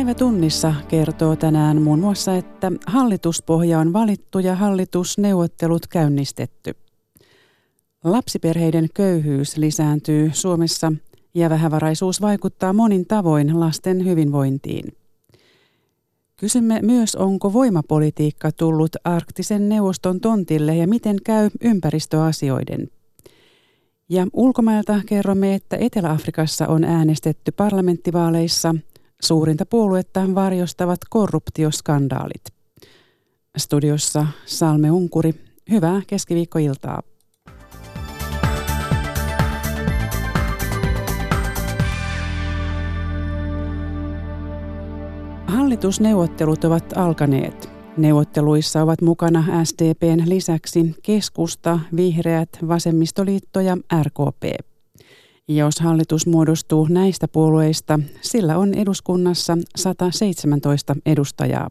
Päivä tunnissa kertoo tänään muun muassa, että hallituspohja on valittu ja hallitusneuvottelut käynnistetty. Lapsiperheiden köyhyys lisääntyy Suomessa ja vähävaraisuus vaikuttaa monin tavoin lasten hyvinvointiin. Kysymme myös, onko voimapolitiikka tullut arktisen neuvoston tontille ja miten käy ympäristöasioiden. Ja ulkomailta kerromme, että Etelä-Afrikassa on äänestetty parlamenttivaaleissa – Suurinta puoluetta varjostavat korruptioskandaalit. Studiossa Salme Unkuri. Hyvää keskiviikkoiltaa. Hallitusneuvottelut ovat alkaneet. Neuvotteluissa ovat mukana SDPn lisäksi keskusta, vihreät, vasemmistoliitto ja RKP. Jos hallitus muodostuu näistä puolueista, sillä on eduskunnassa 117 edustajaa.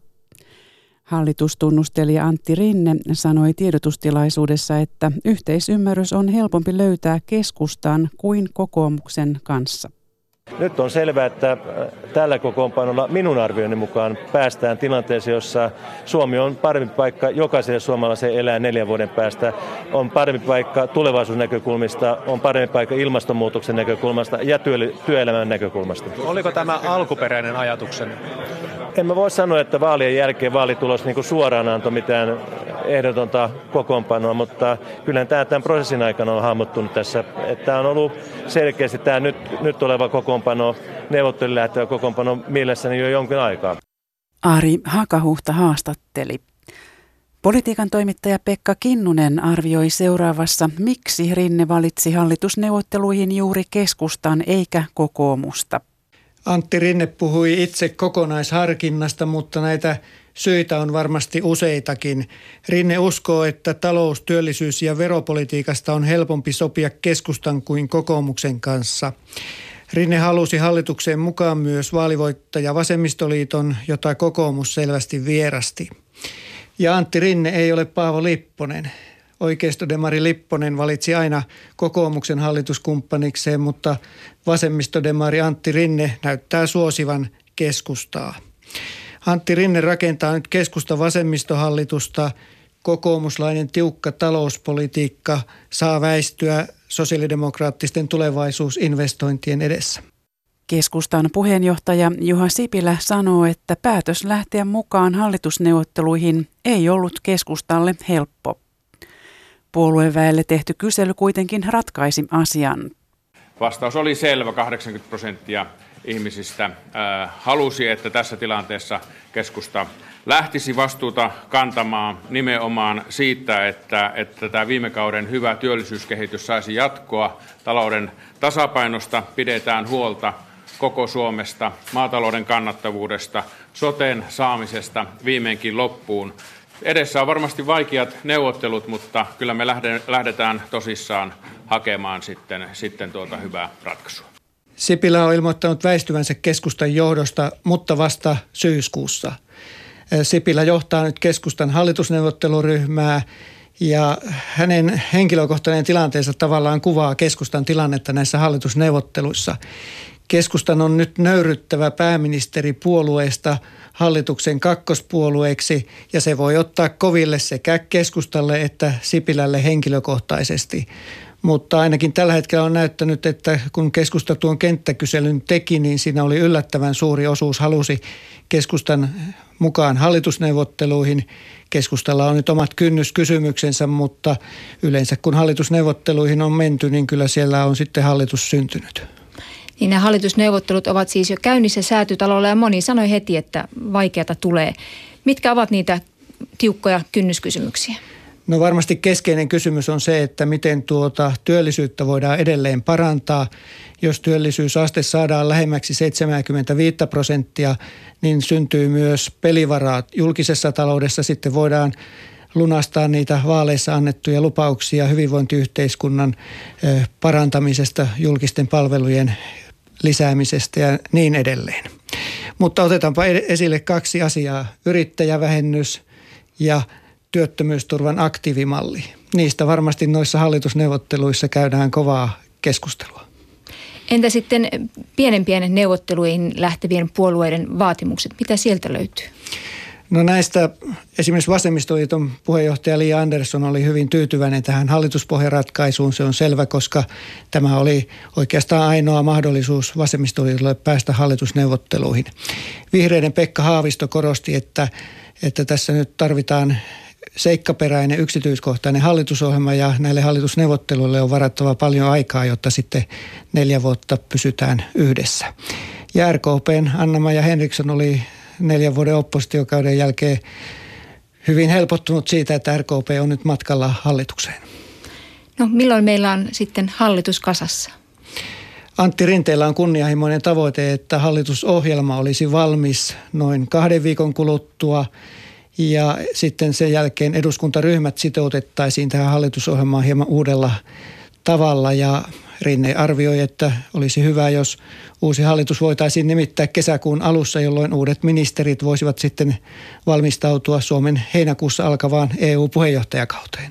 Hallitustunnustelija Antti Rinne sanoi tiedotustilaisuudessa, että yhteisymmärrys on helpompi löytää keskustan kuin kokoomuksen kanssa. Nyt on selvää, että äh, tällä kokoonpanolla minun arvioni mukaan päästään tilanteeseen, jossa Suomi on parempi paikka jokaiselle suomalaiselle elää neljän vuoden päästä, on parempi paikka tulevaisuusnäkökulmista, on parempi paikka ilmastonmuutoksen näkökulmasta ja työelämän näkökulmasta. Oliko tämä alkuperäinen ajatuksen? En mä voi sanoa, että vaalien jälkeen vaalitulos niin suoraan antoi mitään ehdotonta kokoonpanoa, mutta kyllä tämä tämän prosessin aikana on hahmottunut tässä. Tämä on ollut selkeästi tämä nyt, nyt oleva kokoonpano, neuvottelun lähtevä kokoonpano mielessäni jo jonkin aikaa. Ari Hakahuhta haastatteli. Politiikan toimittaja Pekka Kinnunen arvioi seuraavassa, miksi Rinne valitsi hallitusneuvotteluihin juuri keskustan eikä kokoomusta. Antti Rinne puhui itse kokonaisharkinnasta, mutta näitä syitä on varmasti useitakin. Rinne uskoo, että talous-, työllisyys- ja veropolitiikasta on helpompi sopia keskustan kuin kokoomuksen kanssa. Rinne halusi hallitukseen mukaan myös vaalivoittaja Vasemmistoliiton, jota kokoomus selvästi vierasti. Ja Antti Rinne ei ole Paavo Lipponen. Oikeistodemari Lipponen valitsi aina kokoomuksen hallituskumppanikseen, mutta vasemmistodemari Antti Rinne näyttää suosivan keskustaa. Antti Rinne rakentaa nyt keskusta vasemmistohallitusta. Kokoomuslainen tiukka talouspolitiikka saa väistyä sosiaalidemokraattisten tulevaisuusinvestointien edessä. Keskustan puheenjohtaja Juha Sipilä sanoo, että päätös lähteä mukaan hallitusneuvotteluihin ei ollut keskustalle helppo. Puolueväelle tehty kysely kuitenkin ratkaisi asian. Vastaus oli selvä, 80 prosenttia ihmisistä äh, halusi, että tässä tilanteessa keskusta lähtisi vastuuta kantamaan nimenomaan siitä, että, että tämä viime kauden hyvä työllisyyskehitys saisi jatkoa. Talouden tasapainosta pidetään huolta koko Suomesta, maatalouden kannattavuudesta, soten saamisesta viimeinkin loppuun. Edessä on varmasti vaikeat neuvottelut, mutta kyllä me lähdetään tosissaan hakemaan sitten, sitten tuota hyvää ratkaisua. Sipilä on ilmoittanut väistyvänsä keskustan johdosta, mutta vasta syyskuussa. Sipilä johtaa nyt keskustan hallitusneuvotteluryhmää ja hänen henkilökohtainen tilanteensa tavallaan kuvaa keskustan tilannetta näissä hallitusneuvotteluissa. Keskustan on nyt nöyryttävä pääministeri puolueesta hallituksen kakkospuolueeksi ja se voi ottaa koville sekä keskustalle että Sipilälle henkilökohtaisesti. Mutta ainakin tällä hetkellä on näyttänyt, että kun keskusta tuon kenttäkyselyn teki, niin siinä oli yllättävän suuri osuus halusi keskustan mukaan hallitusneuvotteluihin. Keskustalla on nyt omat kynnyskysymyksensä, mutta yleensä kun hallitusneuvotteluihin on menty, niin kyllä siellä on sitten hallitus syntynyt. Niin nämä hallitusneuvottelut ovat siis jo käynnissä säätytalolla ja moni sanoi heti, että vaikeata tulee. Mitkä ovat niitä tiukkoja kynnyskysymyksiä? No varmasti keskeinen kysymys on se, että miten tuota työllisyyttä voidaan edelleen parantaa. Jos työllisyysaste saadaan lähemmäksi 75 prosenttia, niin syntyy myös pelivaraa julkisessa taloudessa. Sitten voidaan lunastaa niitä vaaleissa annettuja lupauksia hyvinvointiyhteiskunnan parantamisesta, julkisten palvelujen lisäämisestä ja niin edelleen. Mutta otetaanpa esille kaksi asiaa. Yrittäjävähennys ja työttömyysturvan aktiivimalli. Niistä varmasti noissa hallitusneuvotteluissa käydään kovaa keskustelua. Entä sitten pienen pienen neuvotteluihin lähtevien puolueiden vaatimukset? Mitä sieltä löytyy? No näistä esimerkiksi Vasemmistoliiton puheenjohtaja Li Andersson oli hyvin tyytyväinen tähän hallituspohjaratkaisuun. Se on selvä, koska tämä oli oikeastaan ainoa mahdollisuus Vasemmistoliitolle päästä hallitusneuvotteluihin. Vihreiden Pekka Haavisto korosti, että, että tässä nyt tarvitaan seikkaperäinen yksityiskohtainen hallitusohjelma ja näille hallitusneuvotteluille on varattava paljon aikaa, jotta sitten neljä vuotta pysytään yhdessä. Ja RKPn Anna-Maja Henriksson oli neljän vuoden oppositiokauden jälkeen hyvin helpottunut siitä, että RKP on nyt matkalla hallitukseen. No milloin meillä on sitten hallitus kasassa? Antti Rinteellä on kunnianhimoinen tavoite, että hallitusohjelma olisi valmis noin kahden viikon kuluttua ja sitten sen jälkeen eduskuntaryhmät sitoutettaisiin tähän hallitusohjelmaan hieman uudella tavalla ja Rinne arvioi, että olisi hyvä, jos uusi hallitus voitaisiin nimittää kesäkuun alussa, jolloin uudet ministerit voisivat sitten valmistautua Suomen heinäkuussa alkavaan EU-puheenjohtajakauteen.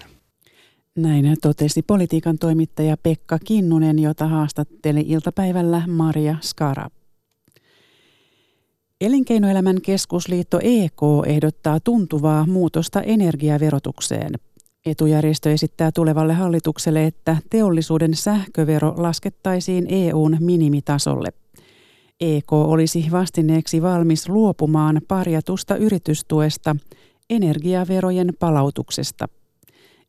Näin totesi politiikan toimittaja Pekka Kinnunen, jota haastatteli iltapäivällä Maria Skara. Elinkeinoelämän keskusliitto EK ehdottaa tuntuvaa muutosta energiaverotukseen – Etujärjestö esittää tulevalle hallitukselle, että teollisuuden sähkövero laskettaisiin EUn minimitasolle. EK olisi vastineeksi valmis luopumaan parjatusta yritystuesta energiaverojen palautuksesta.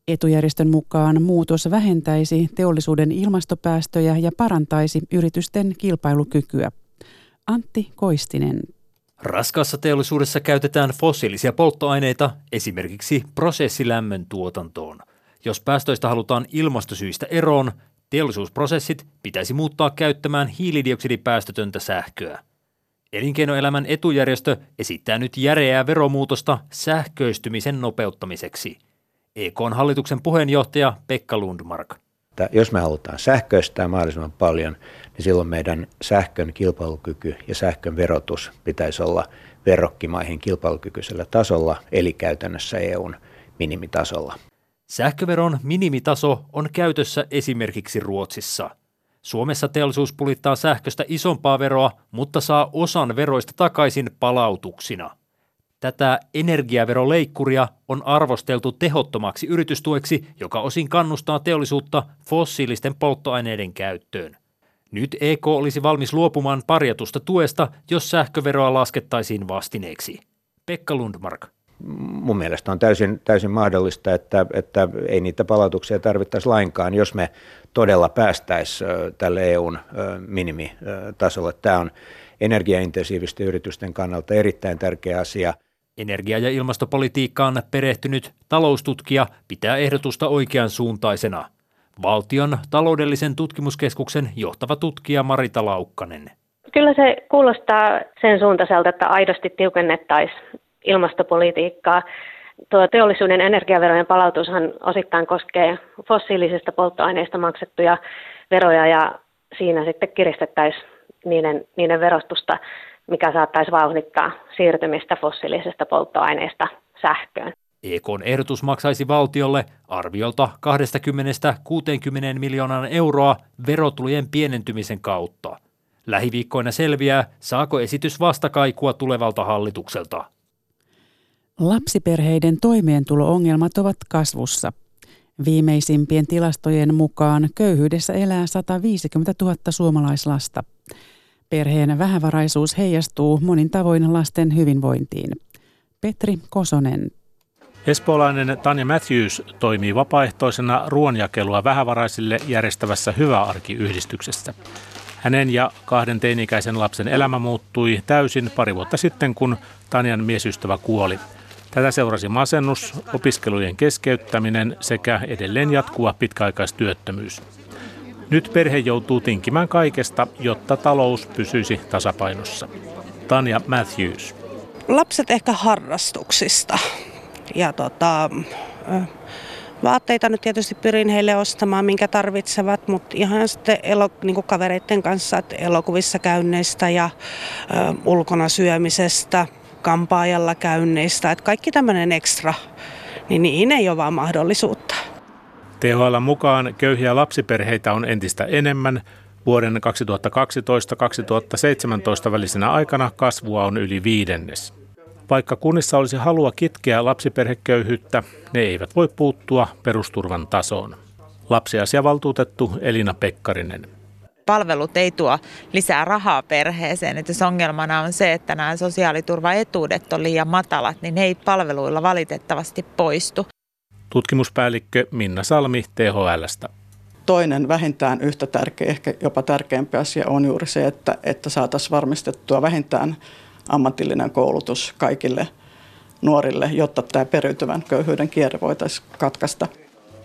Etujärjestön mukaan muutos vähentäisi teollisuuden ilmastopäästöjä ja parantaisi yritysten kilpailukykyä. Antti Koistinen. Raskaassa teollisuudessa käytetään fossiilisia polttoaineita esimerkiksi prosessilämmön tuotantoon. Jos päästöistä halutaan ilmastosyistä eroon, teollisuusprosessit pitäisi muuttaa käyttämään hiilidioksidipäästötöntä sähköä. Elinkeinoelämän etujärjestö esittää nyt järeää veromuutosta sähköistymisen nopeuttamiseksi. EKn hallituksen puheenjohtaja Pekka Lundmark. Jos me halutaan sähköistää mahdollisimman paljon, niin silloin meidän sähkön kilpailukyky ja sähkön verotus pitäisi olla verrokkimaihin kilpailukykyisellä tasolla, eli käytännössä EUn minimitasolla. Sähköveron minimitaso on käytössä esimerkiksi Ruotsissa. Suomessa teollisuus pulittaa sähköstä isompaa veroa, mutta saa osan veroista takaisin palautuksina. Tätä energiaveroleikkuria on arvosteltu tehottomaksi yritystueksi, joka osin kannustaa teollisuutta fossiilisten polttoaineiden käyttöön. Nyt EK olisi valmis luopumaan parjatusta tuesta, jos sähköveroa laskettaisiin vastineeksi. Pekka Lundmark. Mun mielestä on täysin, täysin mahdollista, että, että ei niitä palautuksia tarvittaisi lainkaan, jos me todella päästäisiin tälle EUn minimitasolle. Tämä on energiaintensiivisten yritysten kannalta erittäin tärkeä asia. Energia- ja ilmastopolitiikkaan perehtynyt taloustutkija pitää ehdotusta oikean suuntaisena – Valtion taloudellisen tutkimuskeskuksen johtava tutkija Marita Laukkanen. Kyllä se kuulostaa sen suuntaiselta, että aidosti tiukennettaisiin ilmastopolitiikkaa. Tuo teollisuuden energiaverojen palautushan osittain koskee fossiilisista polttoaineista maksettuja veroja ja siinä sitten kiristettäisiin niiden, niiden verotusta, mikä saattaisi vauhdittaa siirtymistä fossiilisesta polttoaineesta sähköön. EKn ehdotus maksaisi valtiolle arviolta 20-60 miljoonan euroa verotulojen pienentymisen kautta. Lähiviikkoina selviää, saako esitys vastakaikua tulevalta hallitukselta. Lapsiperheiden toimeentulo-ongelmat ovat kasvussa. Viimeisimpien tilastojen mukaan köyhyydessä elää 150 000 suomalaislasta. Perheen vähävaraisuus heijastuu monin tavoin lasten hyvinvointiin. Petri Kosonen. Espoolainen Tanja Matthews toimii vapaaehtoisena ruoanjakelua vähävaraisille järjestävässä Hyvä Arki-yhdistyksessä. Hänen ja kahden teinikäisen lapsen elämä muuttui täysin pari vuotta sitten, kun Tanjan miesystävä kuoli. Tätä seurasi masennus, opiskelujen keskeyttäminen sekä edelleen jatkuva pitkäaikaistyöttömyys. Nyt perhe joutuu tinkimään kaikesta, jotta talous pysyisi tasapainossa. Tanja Matthews. Lapset ehkä harrastuksista ja tota, vaatteita nyt tietysti pyrin heille ostamaan, minkä tarvitsevat, mutta ihan sitten elo, niin kavereiden kanssa, että elokuvissa käynneistä ja ö, ulkona syömisestä, kampaajalla käynneistä, että kaikki tämmöinen ekstra, niin niihin ei ole vaan mahdollisuutta. THL mukaan köyhiä lapsiperheitä on entistä enemmän, Vuoden 2012-2017 välisenä aikana kasvua on yli viidennes. Vaikka kunnissa olisi halua kitkeä lapsiperheköyhyyttä, ne eivät voi puuttua perusturvan tasoon. Lapsiasiavaltuutettu Elina Pekkarinen palvelut ei tuo lisää rahaa perheeseen. Että jos ongelmana on se, että nämä sosiaaliturvaetuudet on liian matalat, niin ne ei palveluilla valitettavasti poistu. Tutkimuspäällikkö Minna Salmi THLstä. Toinen vähintään yhtä tärkeä, ehkä jopa tärkeämpi asia on juuri se, että, että saataisiin varmistettua vähintään ammatillinen koulutus kaikille nuorille, jotta tämä periytyvän köyhyyden kierre voitaisiin katkaista.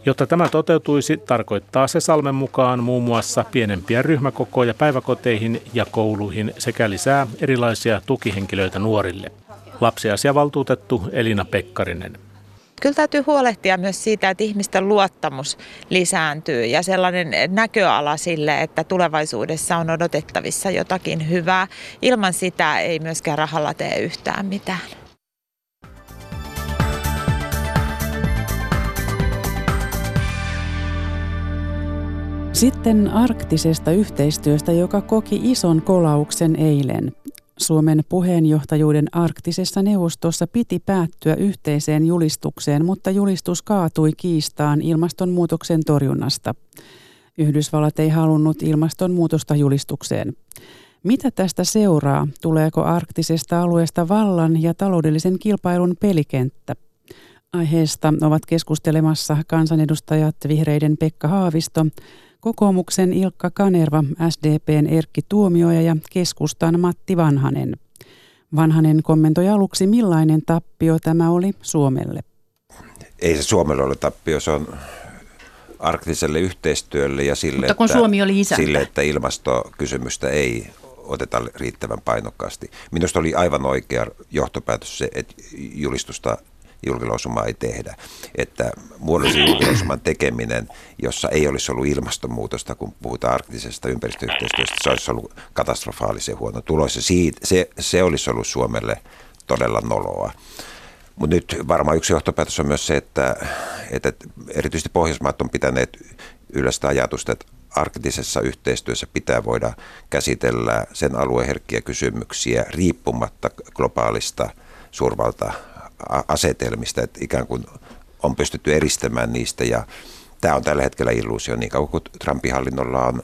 Jotta tämä toteutuisi, tarkoittaa se Salmen mukaan muun muassa pienempiä ryhmäkokoja päiväkoteihin ja kouluihin sekä lisää erilaisia tukihenkilöitä nuorille. Lapsiasiavaltuutettu Elina Pekkarinen. Kyllä täytyy huolehtia myös siitä, että ihmisten luottamus lisääntyy ja sellainen näköala sille, että tulevaisuudessa on odotettavissa jotakin hyvää. Ilman sitä ei myöskään rahalla tee yhtään mitään. Sitten arktisesta yhteistyöstä, joka koki ison kolauksen eilen. Suomen puheenjohtajuuden arktisessa neuvostossa piti päättyä yhteiseen julistukseen, mutta julistus kaatui kiistaan ilmastonmuutoksen torjunnasta. Yhdysvallat ei halunnut ilmastonmuutosta julistukseen. Mitä tästä seuraa? Tuleeko arktisesta alueesta vallan ja taloudellisen kilpailun pelikenttä? Aiheesta ovat keskustelemassa kansanedustajat vihreiden Pekka Haavisto, Kokoomuksen Ilkka Kanerva, SDPn Erkki Tuomioja ja keskustan Matti Vanhanen. Vanhanen kommentoi aluksi, millainen tappio tämä oli Suomelle. Ei se Suomelle ole tappio, se on arktiselle yhteistyölle ja sille, Mutta kun että, Suomi oli sille, että ilmastokysymystä ei oteta riittävän painokkaasti. Minusta oli aivan oikea johtopäätös se, että julistusta julkilausumaa ei tehdä. Että muodollisen julkilausuman tekeminen, jossa ei olisi ollut ilmastonmuutosta, kun puhutaan arktisesta ympäristöyhteistyöstä, se olisi ollut katastrofaalisen huono tulos. Se, se, se olisi ollut Suomelle todella noloa. Mutta nyt varmaan yksi johtopäätös on myös se, että, että erityisesti Pohjoismaat on pitäneet ylöstä ajatusta, että arktisessa yhteistyössä pitää voida käsitellä sen alueen herkkiä kysymyksiä riippumatta globaalista suurvalta asetelmista, että ikään kuin on pystytty eristämään niistä ja tämä on tällä hetkellä illuusio niin kauan kuin Trumpin hallinnolla on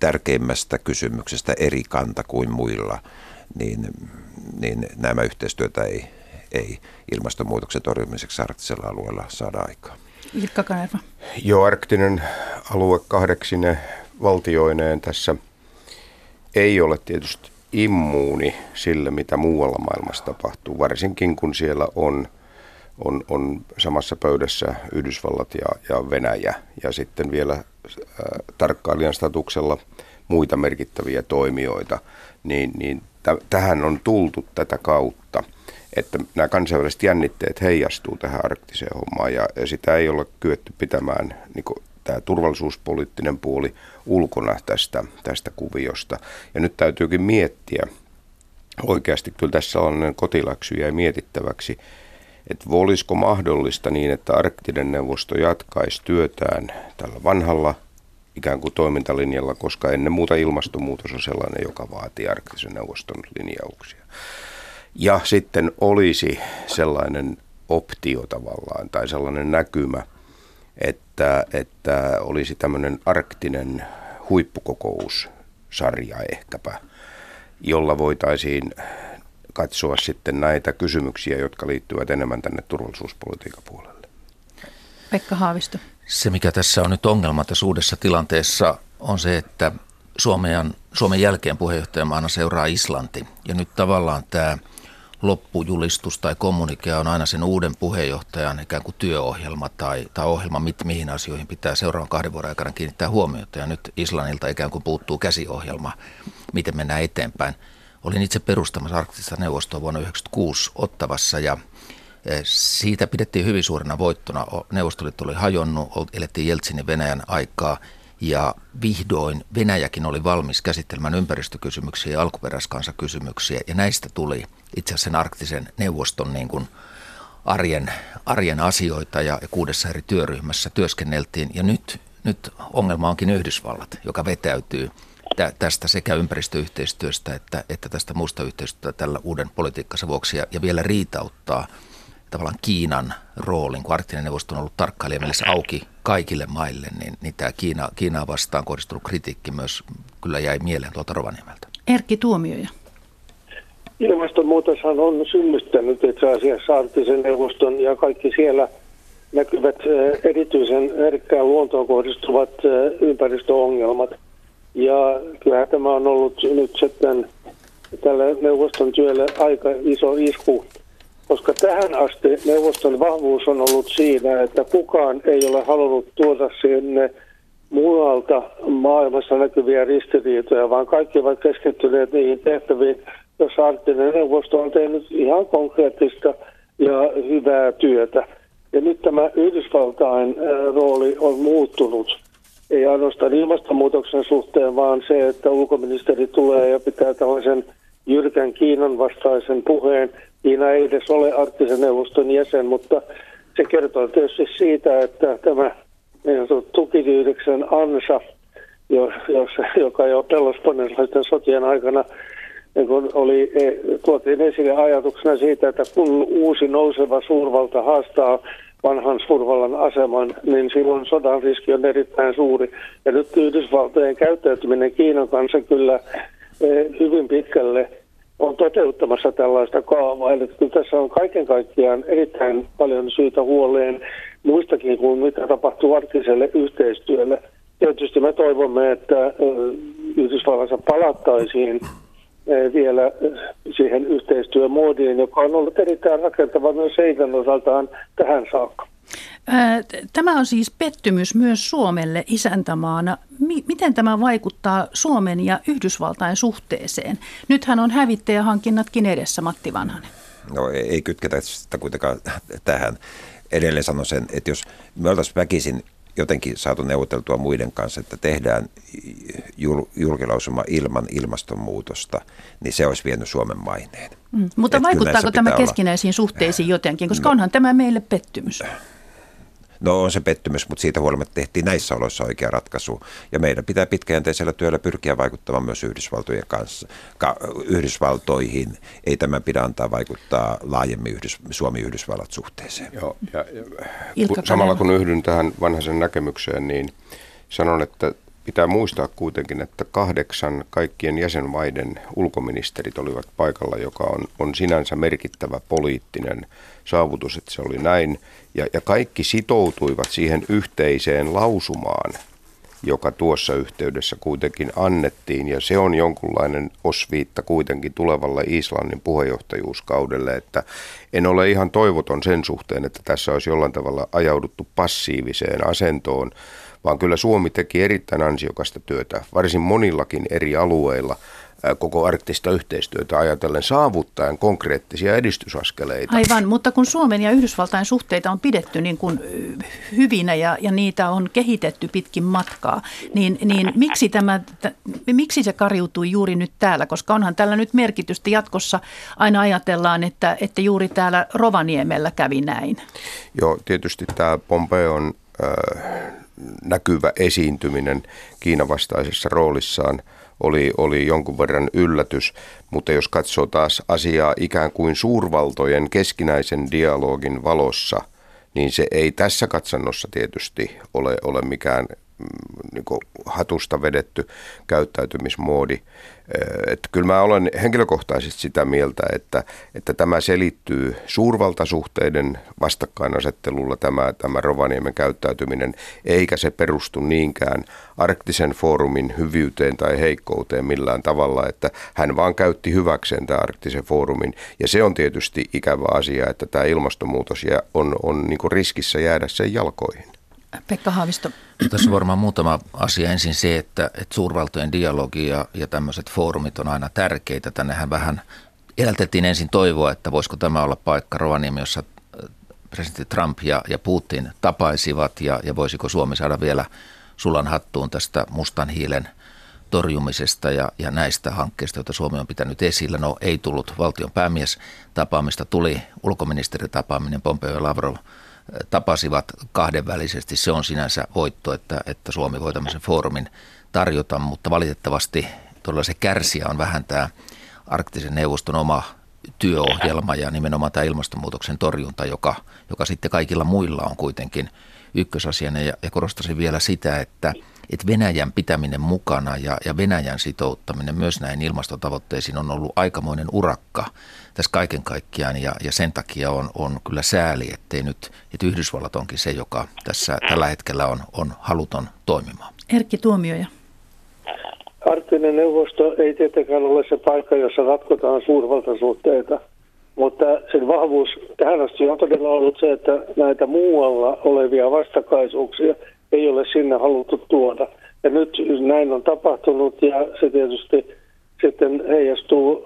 tärkeimmästä kysymyksestä eri kanta kuin muilla, niin, niin nämä yhteistyötä ei, ei ilmastonmuutoksen torjumiseksi arktisella alueella saada aikaa. Ilkka Kanerva. Joo, arktinen alue kahdeksine valtioineen tässä ei ole tietysti immuuni sille, mitä muualla maailmassa tapahtuu, varsinkin kun siellä on, on, on samassa pöydässä Yhdysvallat ja, ja Venäjä. Ja sitten vielä äh, tarkkailijan statuksella muita merkittäviä toimijoita, niin, niin t- tähän on tultu tätä kautta, että nämä kansainväliset jännitteet heijastuu tähän arktiseen hommaan. Ja, ja sitä ei ole kyetty pitämään niin tämä turvallisuuspoliittinen puoli ulkona tästä, tästä kuviosta. Ja nyt täytyykin miettiä, oikeasti kyllä tässä sellainen kotiläksy jäi mietittäväksi, että olisiko mahdollista niin, että arktinen neuvosto jatkaisi työtään tällä vanhalla ikään kuin toimintalinjalla, koska ennen muuta ilmastonmuutos on sellainen, joka vaatii arktisen neuvoston linjauksia. Ja sitten olisi sellainen optio tavallaan tai sellainen näkymä – että, että olisi tämmöinen arktinen huippukokoussarja ehkäpä, jolla voitaisiin katsoa sitten näitä kysymyksiä, jotka liittyvät enemmän tänne turvallisuuspolitiikan puolelle. Pekka Haavisto. Se, mikä tässä on nyt ongelma tässä uudessa tilanteessa, on se, että Suomen, Suomen jälkeen puheenjohtajamaana seuraa Islanti. Ja nyt tavallaan tämä loppujulistus tai kommunikea on aina sen uuden puheenjohtajan ikään kuin työohjelma tai, tai ohjelma, mit, mihin asioihin pitää seuraavan kahden vuoden aikana kiinnittää huomiota. Ja nyt Islannilta ikään kuin puuttuu käsiohjelma, miten mennään eteenpäin. Olin itse perustamassa arktista neuvostoa vuonna 1996 Ottavassa ja e, siitä pidettiin hyvin suurena voittona. Neuvostoliitto oli hajonnut, elettiin Jeltsinin Venäjän aikaa – ja vihdoin Venäjäkin oli valmis käsittelemään ympäristökysymyksiä ja alkuperäiskansakysymyksiä. Ja näistä tuli itse asiassa sen arktisen neuvoston niin kuin arjen, arjen asioita ja kuudessa eri työryhmässä työskenneltiin. Ja nyt, nyt ongelma onkin Yhdysvallat, joka vetäytyy tästä sekä ympäristöyhteistyöstä että, että tästä muusta yhteistyöstä tällä uuden politiikkansa vuoksi ja, ja vielä riitauttaa tavallaan Kiinan roolin, kun arktinen neuvosto on ollut tarkkailijamielessä auki kaikille maille, niin, niin tämä Kiina, Kiinaa vastaan kohdistunut kritiikki myös kyllä jäi mieleen tuolta Rovaniemeltä. Erkki Tuomioja. Ilmastonmuutoshan on synnyttänyt itse asiassa arktisen neuvoston ja kaikki siellä näkyvät erityisen herkkään luontoon kohdistuvat ympäristöongelmat. Ja kyllä tämä on ollut nyt sitten tälle neuvoston työlle aika iso isku, koska tähän asti neuvoston vahvuus on ollut siinä, että kukaan ei ole halunnut tuoda sinne muualta maailmassa näkyviä ristiriitoja, vaan kaikki ovat keskittyneet niihin tehtäviin, jossa arktinen neuvosto on tehnyt ihan konkreettista ja hyvää työtä. Ja nyt tämä Yhdysvaltain rooli on muuttunut. Ei ainoastaan ilmastonmuutoksen suhteen, vaan se, että ulkoministeri tulee ja pitää tällaisen jyrkän Kiinan vastaisen puheen. Kiina ei edes ole arktisen neuvoston jäsen, mutta se kertoo tietysti siitä, että tämä niin tukityyliksen ansa, joka jo pellosponilaisten sotien aikana niin kun oli, e, tuotiin esille ajatuksena siitä, että kun uusi nouseva suurvalta haastaa vanhan suurvallan aseman, niin silloin sodan riski on erittäin suuri. Ja nyt Yhdysvaltojen käyttäytyminen Kiinan kanssa kyllä e, hyvin pitkälle on toteuttamassa tällaista kaavaa. Eli kyllä tässä on kaiken kaikkiaan erittäin paljon syytä huoleen muistakin kuin mitä tapahtuu arktiselle yhteistyölle. Tietysti me toivomme, että Yhdysvallassa palattaisiin vielä siihen yhteistyömoodiin, joka on ollut erittäin rakentava myös heidän osaltaan tähän saakka. Tämä on siis pettymys myös Suomelle isäntämaana. Miten tämä vaikuttaa Suomen ja Yhdysvaltain suhteeseen? Nythän on hävittäjähankinnatkin edessä, Matti Vanhanen. No ei kytketä sitä kuitenkaan tähän. Edelleen sanon sen, että jos me oltaisiin väkisin jotenkin saatu neuvoteltua muiden kanssa, että tehdään julkilausuma ilman ilmastonmuutosta, niin se olisi vienyt Suomen maineen. Mm. Mutta Et vaikuttaako tämä keskinäisiin olla... suhteisiin jotenkin, koska no, onhan tämä meille pettymys? No on se pettymys, mutta siitä huolimatta tehtiin näissä oloissa oikea ratkaisu. Ja meidän pitää pitkäjänteisellä työllä pyrkiä vaikuttamaan myös Yhdysvaltojen kanssa, ka, Yhdysvaltoihin. Ei tämä pidä antaa vaikuttaa laajemmin Yhdys, Suomi-Yhdysvallat suhteeseen. Joo, ja, ja, samalla kun yhdyn tähän vanhaisen näkemykseen, niin sanon, että pitää muistaa kuitenkin, että kahdeksan kaikkien jäsenmaiden ulkoministerit olivat paikalla, joka on, on sinänsä merkittävä poliittinen saavutus, että se oli näin. Ja, ja kaikki sitoutuivat siihen yhteiseen lausumaan, joka tuossa yhteydessä kuitenkin annettiin, ja se on jonkunlainen osviitta kuitenkin tulevalle Islannin puheenjohtajuuskaudelle, että en ole ihan toivoton sen suhteen, että tässä olisi jollain tavalla ajauduttu passiiviseen asentoon, vaan kyllä Suomi teki erittäin ansiokasta työtä, varsin monillakin eri alueilla – koko arktista yhteistyötä ajatellen saavuttaen konkreettisia edistysaskeleita. Aivan, mutta kun Suomen ja Yhdysvaltain suhteita on pidetty niin kuin hyvinä ja, ja niitä on kehitetty pitkin matkaa, niin, niin miksi, tämä, t- miksi se kariutui juuri nyt täällä? Koska onhan tällä nyt merkitystä jatkossa. Aina ajatellaan, että, että juuri täällä Rovaniemellä kävi näin. Joo, tietysti tämä Pompeon äh, näkyvä esiintyminen Kiinan vastaisessa roolissaan – oli, oli jonkun verran yllätys, mutta jos katsoo taas asiaa ikään kuin suurvaltojen keskinäisen dialogin valossa, niin se ei tässä katsannossa tietysti ole, ole mikään niin hatusta vedetty käyttäytymismoodi. Että kyllä mä olen henkilökohtaisesti sitä mieltä, että, että tämä selittyy suurvaltasuhteiden vastakkainasettelulla tämä, tämä Rovaniemen käyttäytyminen, eikä se perustu niinkään arktisen foorumin hyvyyteen tai heikkouteen millään tavalla, että hän vaan käytti hyväkseen tämä arktisen foorumin. Ja se on tietysti ikävä asia, että tämä ilmastonmuutos on, on niin riskissä jäädä sen jalkoihin. Pekka Haavisto. Tässä on varmaan muutama asia. Ensin se, että, että suurvaltojen dialogi ja, ja tämmöiset foorumit on aina tärkeitä. Tännehän vähän elätettiin ensin toivoa, että voisiko tämä olla paikka Rovaniemi, jossa äh, presidentti Trump ja, ja Putin tapaisivat ja, ja voisiko Suomi saada vielä sulan hattuun tästä mustan hiilen torjumisesta ja, ja näistä hankkeista, joita Suomi on pitänyt esillä. No ei tullut valtion päämies tapaamista, tuli ulkoministeritapaaminen Pompeo ja Lavrov – tapasivat kahdenvälisesti. Se on sinänsä voitto, että, että Suomi voi tämmöisen foorumin tarjota, mutta valitettavasti todella se kärsiä on vähän tämä arktisen neuvoston oma työohjelma ja nimenomaan tämä ilmastonmuutoksen torjunta, joka, joka sitten kaikilla muilla on kuitenkin ykkösasiana. Ja, ja korostaisin vielä sitä, että, että Venäjän pitäminen mukana ja, ja Venäjän sitouttaminen myös näihin ilmastotavoitteisiin on ollut aikamoinen urakka tässä kaiken kaikkiaan ja, ja sen takia on, on kyllä sääli, ettei nyt, että Yhdysvallat onkin se, joka tässä tällä hetkellä on, on haluton toimimaan. Erkki Tuomioja. Arktinen neuvosto ei tietenkään ole se paikka, jossa ratkotaan suurvaltasuhteita, mutta sen vahvuus tähän asti on todella ollut se, että näitä muualla olevia vastakkaisuuksia ei ole sinne haluttu tuoda. Ja nyt näin on tapahtunut ja se tietysti sitten heijastuu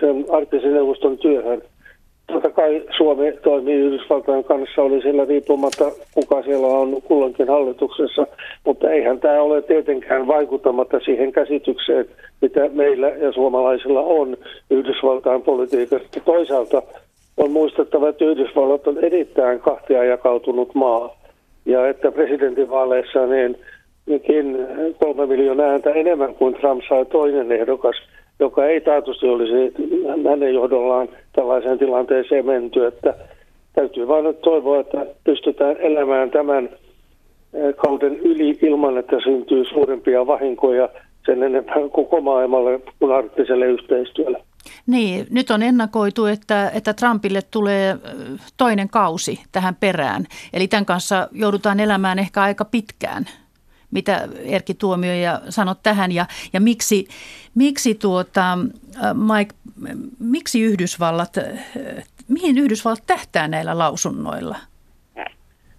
sen arktisen neuvoston työhön. Totta kai Suomi toimii Yhdysvaltain kanssa, oli sillä riippumatta, kuka siellä on kulloinkin hallituksessa, mutta eihän tämä ole tietenkään vaikuttamatta siihen käsitykseen, mitä meillä ja suomalaisilla on Yhdysvaltain politiikasta. Toisaalta on muistettava, että Yhdysvallat on erittäin kahtia jakautunut maa, ja että presidentinvaaleissa niin, niin kolme miljoonaa ääntä enemmän kuin Trump sai toinen ehdokas – joka ei taatusti olisi hänen johdollaan tällaiseen tilanteeseen menty. Että täytyy vain nyt toivoa, että pystytään elämään tämän eh, kauden yli ilman, että syntyy suurempia vahinkoja sen enempää koko maailmalle kuin arktiselle yhteistyölle. Niin, nyt on ennakoitu, että, että Trumpille tulee toinen kausi tähän perään. Eli tämän kanssa joudutaan elämään ehkä aika pitkään mitä Erkki Tuomio ja sanot tähän ja, ja miksi, miksi, tuota, Mike, miksi Yhdysvallat, mihin Yhdysvallat tähtää näillä lausunnoilla?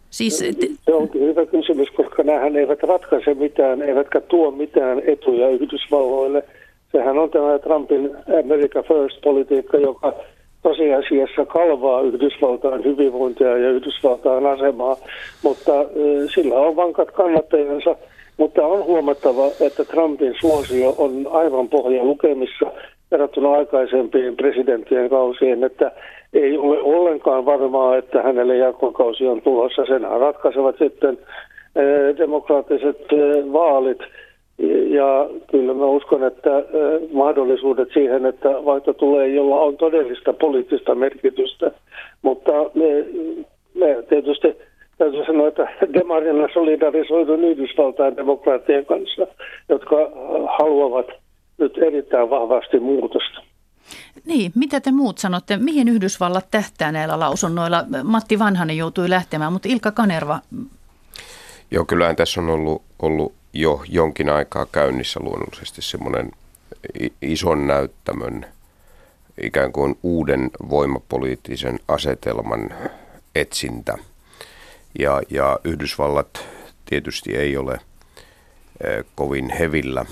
Siis, se onkin hyvä kysymys, koska nämähän eivät ratkaise mitään, eivätkä tuo mitään etuja Yhdysvalloille. Sehän on tämä Trumpin America First-politiikka, joka tosiasiassa kalvaa Yhdysvaltain hyvinvointia ja Yhdysvaltain asemaa, mutta sillä on vankat kannattajansa. Mutta on huomattava, että Trumpin suosio on aivan pohja lukemissa verrattuna aikaisempiin presidenttien kausiin, että ei ole ollenkaan varmaa, että hänelle jatkokausi on tulossa. Sen ratkaisevat sitten demokraattiset vaalit – ja kyllä mä uskon, että mahdollisuudet siihen, että vaikka tulee, jolla on todellista poliittista merkitystä, mutta me, me tietysti täytyy sanoa, että demarina solidarisoidun Yhdysvaltain demokraattien kanssa, jotka haluavat nyt erittäin vahvasti muutosta. Niin, mitä te muut sanotte? Mihin Yhdysvallat tähtää näillä lausunnoilla? Matti Vanhanen joutui lähtemään, mutta Ilka Kanerva. Joo, kyllähän tässä on ollut, ollut jo jonkin aikaa käynnissä luonnollisesti semmoinen ison näyttämön ikään kuin uuden voimapoliittisen asetelman etsintä. Ja, ja Yhdysvallat tietysti ei ole e, kovin hevillä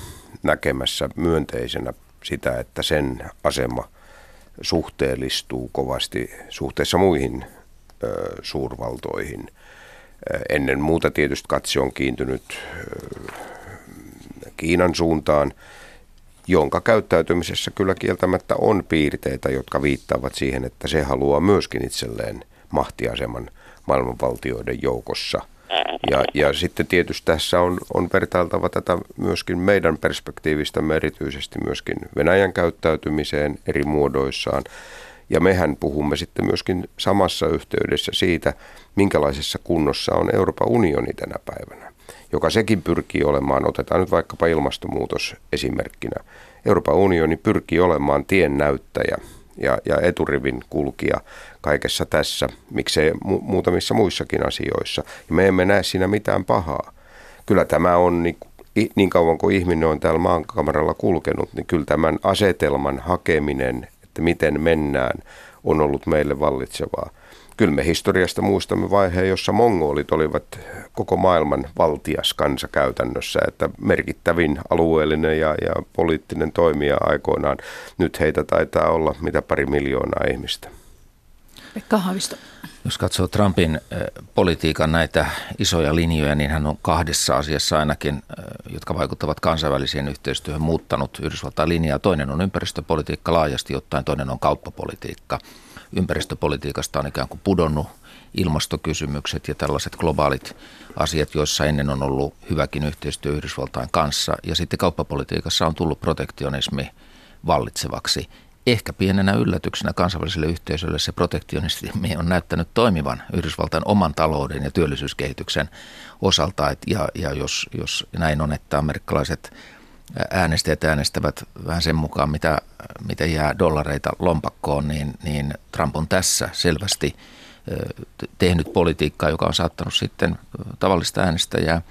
näkemässä myönteisenä sitä, että sen asema suhteellistuu kovasti suhteessa muihin ö, suurvaltoihin – Ennen muuta tietysti katse on kiintynyt Kiinan suuntaan, jonka käyttäytymisessä kyllä kieltämättä on piirteitä, jotka viittaavat siihen, että se haluaa myöskin itselleen mahtiaseman maailmanvaltioiden joukossa. Ja, ja sitten tietysti tässä on, on vertailtava tätä myöskin meidän perspektiivistämme erityisesti myöskin Venäjän käyttäytymiseen eri muodoissaan. Ja mehän puhumme sitten myöskin samassa yhteydessä siitä, minkälaisessa kunnossa on Euroopan unioni tänä päivänä, joka sekin pyrkii olemaan, otetaan nyt vaikkapa ilmastonmuutos esimerkkinä. Euroopan unioni pyrkii olemaan tien näyttäjä ja, ja eturivin kulkija kaikessa tässä, miksei mu- muutamissa muissakin asioissa. Ja me emme näe siinä mitään pahaa. Kyllä tämä on niin, niin kauan kuin ihminen on täällä maankameralla kulkenut, niin kyllä tämän asetelman hakeminen että miten mennään, on ollut meille vallitsevaa. Kyllä me historiasta muistamme vaiheen, jossa mongolit olivat koko maailman valtias kansa käytännössä, että merkittävin alueellinen ja, ja poliittinen toimija aikoinaan. Nyt heitä taitaa olla mitä pari miljoonaa ihmistä. Pekka Haavisto. Jos katsoo Trumpin politiikan näitä isoja linjoja, niin hän on kahdessa asiassa ainakin, jotka vaikuttavat kansainväliseen yhteistyöhön, muuttanut Yhdysvaltain linjaa. Toinen on ympäristöpolitiikka laajasti ottaen, toinen on kauppapolitiikka. Ympäristöpolitiikasta on ikään kuin pudonnut ilmastokysymykset ja tällaiset globaalit asiat, joissa ennen on ollut hyväkin yhteistyö Yhdysvaltain kanssa. Ja sitten kauppapolitiikassa on tullut protektionismi vallitsevaksi. Ehkä pienenä yllätyksenä kansainväliselle yhteisölle se protektionismi on näyttänyt toimivan Yhdysvaltain oman talouden ja työllisyyskehityksen osalta. Et ja ja jos, jos näin on, että amerikkalaiset äänestäjät äänestävät vähän sen mukaan, mitä, mitä jää dollareita lompakkoon, niin, niin Trump on tässä selvästi tehnyt politiikkaa, joka on saattanut sitten tavallista äänestäjää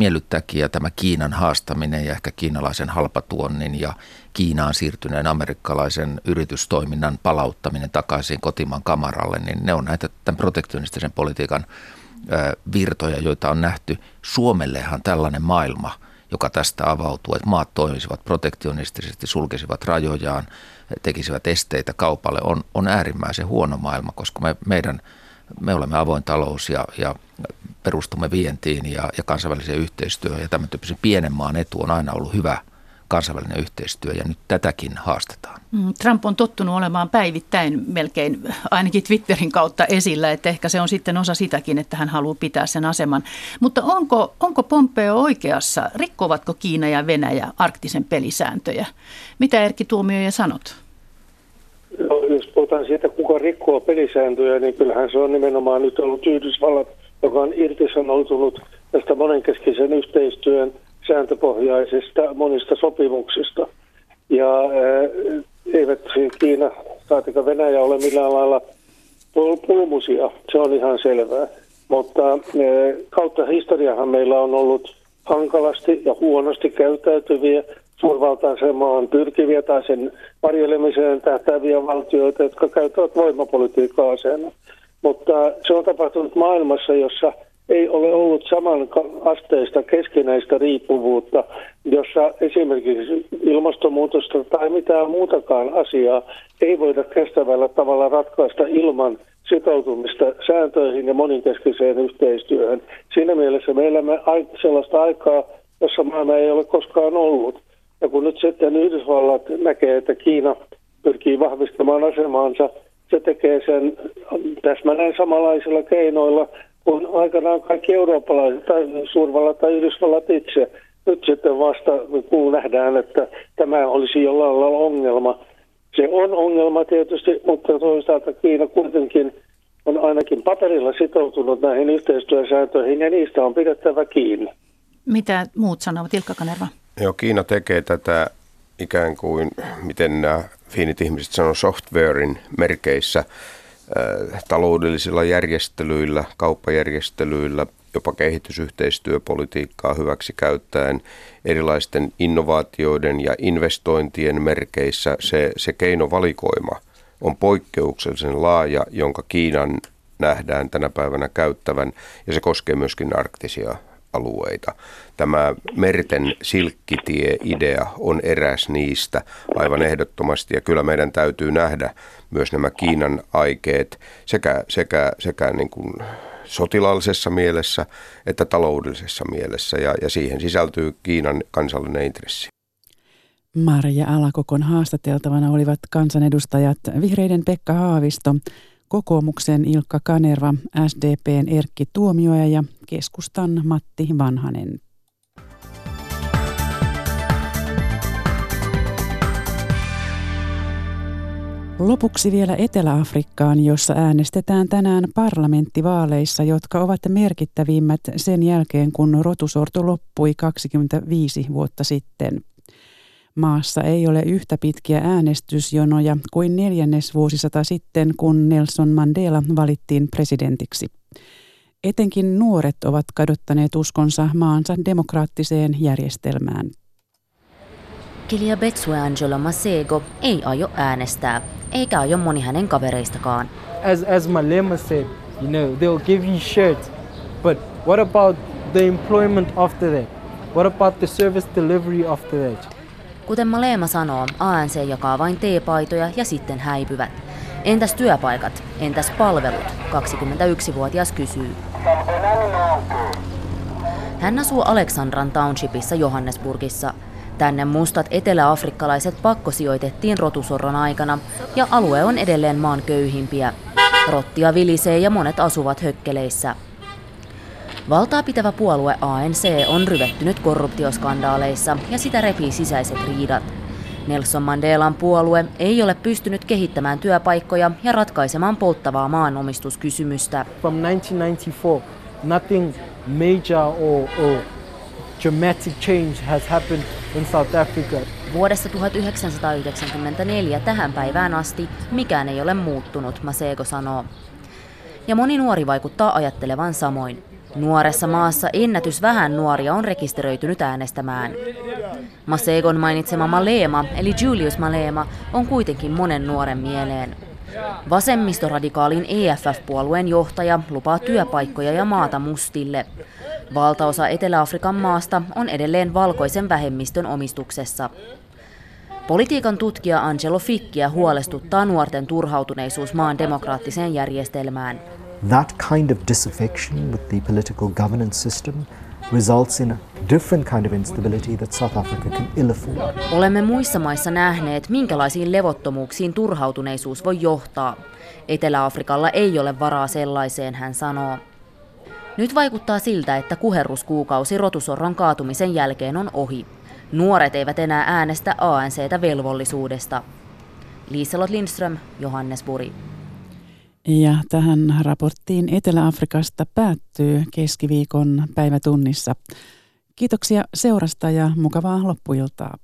miellyttääkin ja tämä Kiinan haastaminen ja ehkä kiinalaisen halpatuonnin ja Kiinaan siirtyneen amerikkalaisen yritystoiminnan palauttaminen takaisin kotimaan kamaralle, niin ne on näitä tämän protektionistisen politiikan virtoja, joita on nähty. Suomellehan tällainen maailma, joka tästä avautuu, että maat toimisivat protektionistisesti, sulkisivat rajojaan, tekisivät esteitä kaupalle, on, on äärimmäisen huono maailma, koska me, meidän, me olemme avoin talous ja, ja perustumme vientiin ja, ja kansainväliseen yhteistyöhön ja tämän tyyppisen pienen maan etu on aina ollut hyvä kansainvälinen yhteistyö ja nyt tätäkin haastetaan. Mm, Trump on tottunut olemaan päivittäin melkein ainakin Twitterin kautta esillä, että ehkä se on sitten osa sitäkin, että hän haluaa pitää sen aseman. Mutta onko, onko Pompeo oikeassa? Rikkovatko Kiina ja Venäjä arktisen pelisääntöjä? Mitä Erkki Tuomioja sanot? No, jos puhutaan siitä, kuka rikkoo pelisääntöjä, niin kyllähän se on nimenomaan nyt ollut Yhdysvallat, joka on irtisanoutunut tästä monenkeskisen yhteistyön sääntöpohjaisista monista sopimuksista. Ja ää, eivät Kiina saatika Venäjä ole millään lailla pulmusia, se on ihan selvää. Mutta ää, kautta historiahan meillä on ollut hankalasti ja huonosti käyttäytyviä suurvalta-asemaan pyrkiviä tai sen varjelemiseen tähtääviä valtioita, jotka käyttävät voimapolitiikkaa aseena. Mutta se on tapahtunut maailmassa, jossa ei ole ollut saman asteista keskinäistä riippuvuutta, jossa esimerkiksi ilmastonmuutosta tai mitään muutakaan asiaa ei voida kestävällä tavalla ratkaista ilman sitoutumista sääntöihin ja moninkeskiseen yhteistyöhön. Siinä mielessä me elämme sellaista aikaa, jossa maailma ei ole koskaan ollut. Ja kun nyt sitten Yhdysvallat näkee, että Kiina pyrkii vahvistamaan asemaansa, se tekee sen täsmälleen samanlaisilla keinoilla kuin aikanaan kaikki eurooppalaiset tai suurvallat tai Yhdysvallat itse. Nyt sitten vasta kun nähdään, että tämä olisi jollain lailla ongelma. Se on ongelma tietysti, mutta toisaalta Kiina kuitenkin on ainakin paperilla sitoutunut näihin yhteistyösääntöihin ja niistä on pidettävä kiinni. Mitä muut sanovat, Ilkka Kanerva? Joo, Kiina tekee tätä ikään kuin, miten nämä fiinit ihmiset sanoo, softwarein merkeissä äh, taloudellisilla järjestelyillä, kauppajärjestelyillä, jopa kehitysyhteistyöpolitiikkaa hyväksi käyttäen erilaisten innovaatioiden ja investointien merkeissä. Se, se keinovalikoima on poikkeuksellisen laaja, jonka Kiinan nähdään tänä päivänä käyttävän, ja se koskee myöskin arktisia alueita. Tämä merten silkkitie-idea on eräs niistä aivan ehdottomasti ja kyllä meidän täytyy nähdä myös nämä Kiinan aikeet sekä, sekä, sekä niin kuin sotilaallisessa mielessä että taloudellisessa mielessä ja, ja siihen sisältyy Kiinan kansallinen intressi. Marja Alakokon haastateltavana olivat kansanedustajat Vihreiden Pekka Haavisto, kokoomuksen Ilkka Kanerva, SDPn Erkki Tuomioja ja keskustan Matti Vanhanen. Lopuksi vielä Etelä-Afrikkaan, jossa äänestetään tänään parlamenttivaaleissa, jotka ovat merkittävimmät sen jälkeen, kun rotusorto loppui 25 vuotta sitten. Maassa ei ole yhtä pitkiä äänestysjonoja kuin neljännes vuosisata sitten, kun Nelson Mandela valittiin presidentiksi. Etenkin nuoret ovat kadottaneet uskonsa maansa demokraattiseen järjestelmään. Kilia Betsuangelo Masego ei aio äänestää, eikä aio moni hänen kavereistakaan. As, as Malema said, you know, they'll give you shirts, but what about the employment after that? What about the service delivery after that? Kuten Malema sanoo, ANC jakaa vain teepaitoja ja sitten häipyvät. Entäs työpaikat? Entäs palvelut? 21-vuotias kysyy. Hän asuu Aleksandran Townshipissa Johannesburgissa. Tänne mustat eteläafrikkalaiset pakkosijoitettiin rotusorron aikana ja alue on edelleen maan köyhimpiä. Rottia vilisee ja monet asuvat hökkeleissä. Valtaa pitävä puolue ANC on ryvettynyt korruptioskandaaleissa ja sitä repii sisäiset riidat. Nelson Mandelan puolue ei ole pystynyt kehittämään työpaikkoja ja ratkaisemaan polttavaa maanomistuskysymystä. From 1994, nothing major or, or dramatic change has happened in South Africa. Vuodesta 1994 tähän päivään asti mikään ei ole muuttunut, Masego sanoo. Ja moni nuori vaikuttaa ajattelevan samoin. Nuoressa maassa ennätys vähän nuoria on rekisteröitynyt äänestämään. Masegon mainitsema Malema, eli Julius Malema, on kuitenkin monen nuoren mieleen. Vasemmistoradikaalin EFF-puolueen johtaja lupaa työpaikkoja ja maata mustille. Valtaosa Etelä-Afrikan maasta on edelleen valkoisen vähemmistön omistuksessa. Politiikan tutkija Angelo Fickia huolestuttaa nuorten turhautuneisuus maan demokraattiseen järjestelmään. That kind of disaffection with the political governance system results in a different kind of instability that South Africa can ill afford. Olemme muissa maissa nähneet, minkälaisiin levottomuuksiin turhautuneisuus voi johtaa. Etelä-Afrikalla ei ole varaa sellaiseen, hän sanoo. Nyt vaikuttaa siltä, että kuherruskuukausi rotusorron kaatumisen jälkeen on ohi. Nuoret eivät enää äänestä ANCtä velvollisuudesta. Liiselot Lindström, Johannesburg. Ja tähän raporttiin Etelä-Afrikasta päättyy keskiviikon päivätunnissa. Kiitoksia seurasta ja mukavaa loppuiltaa.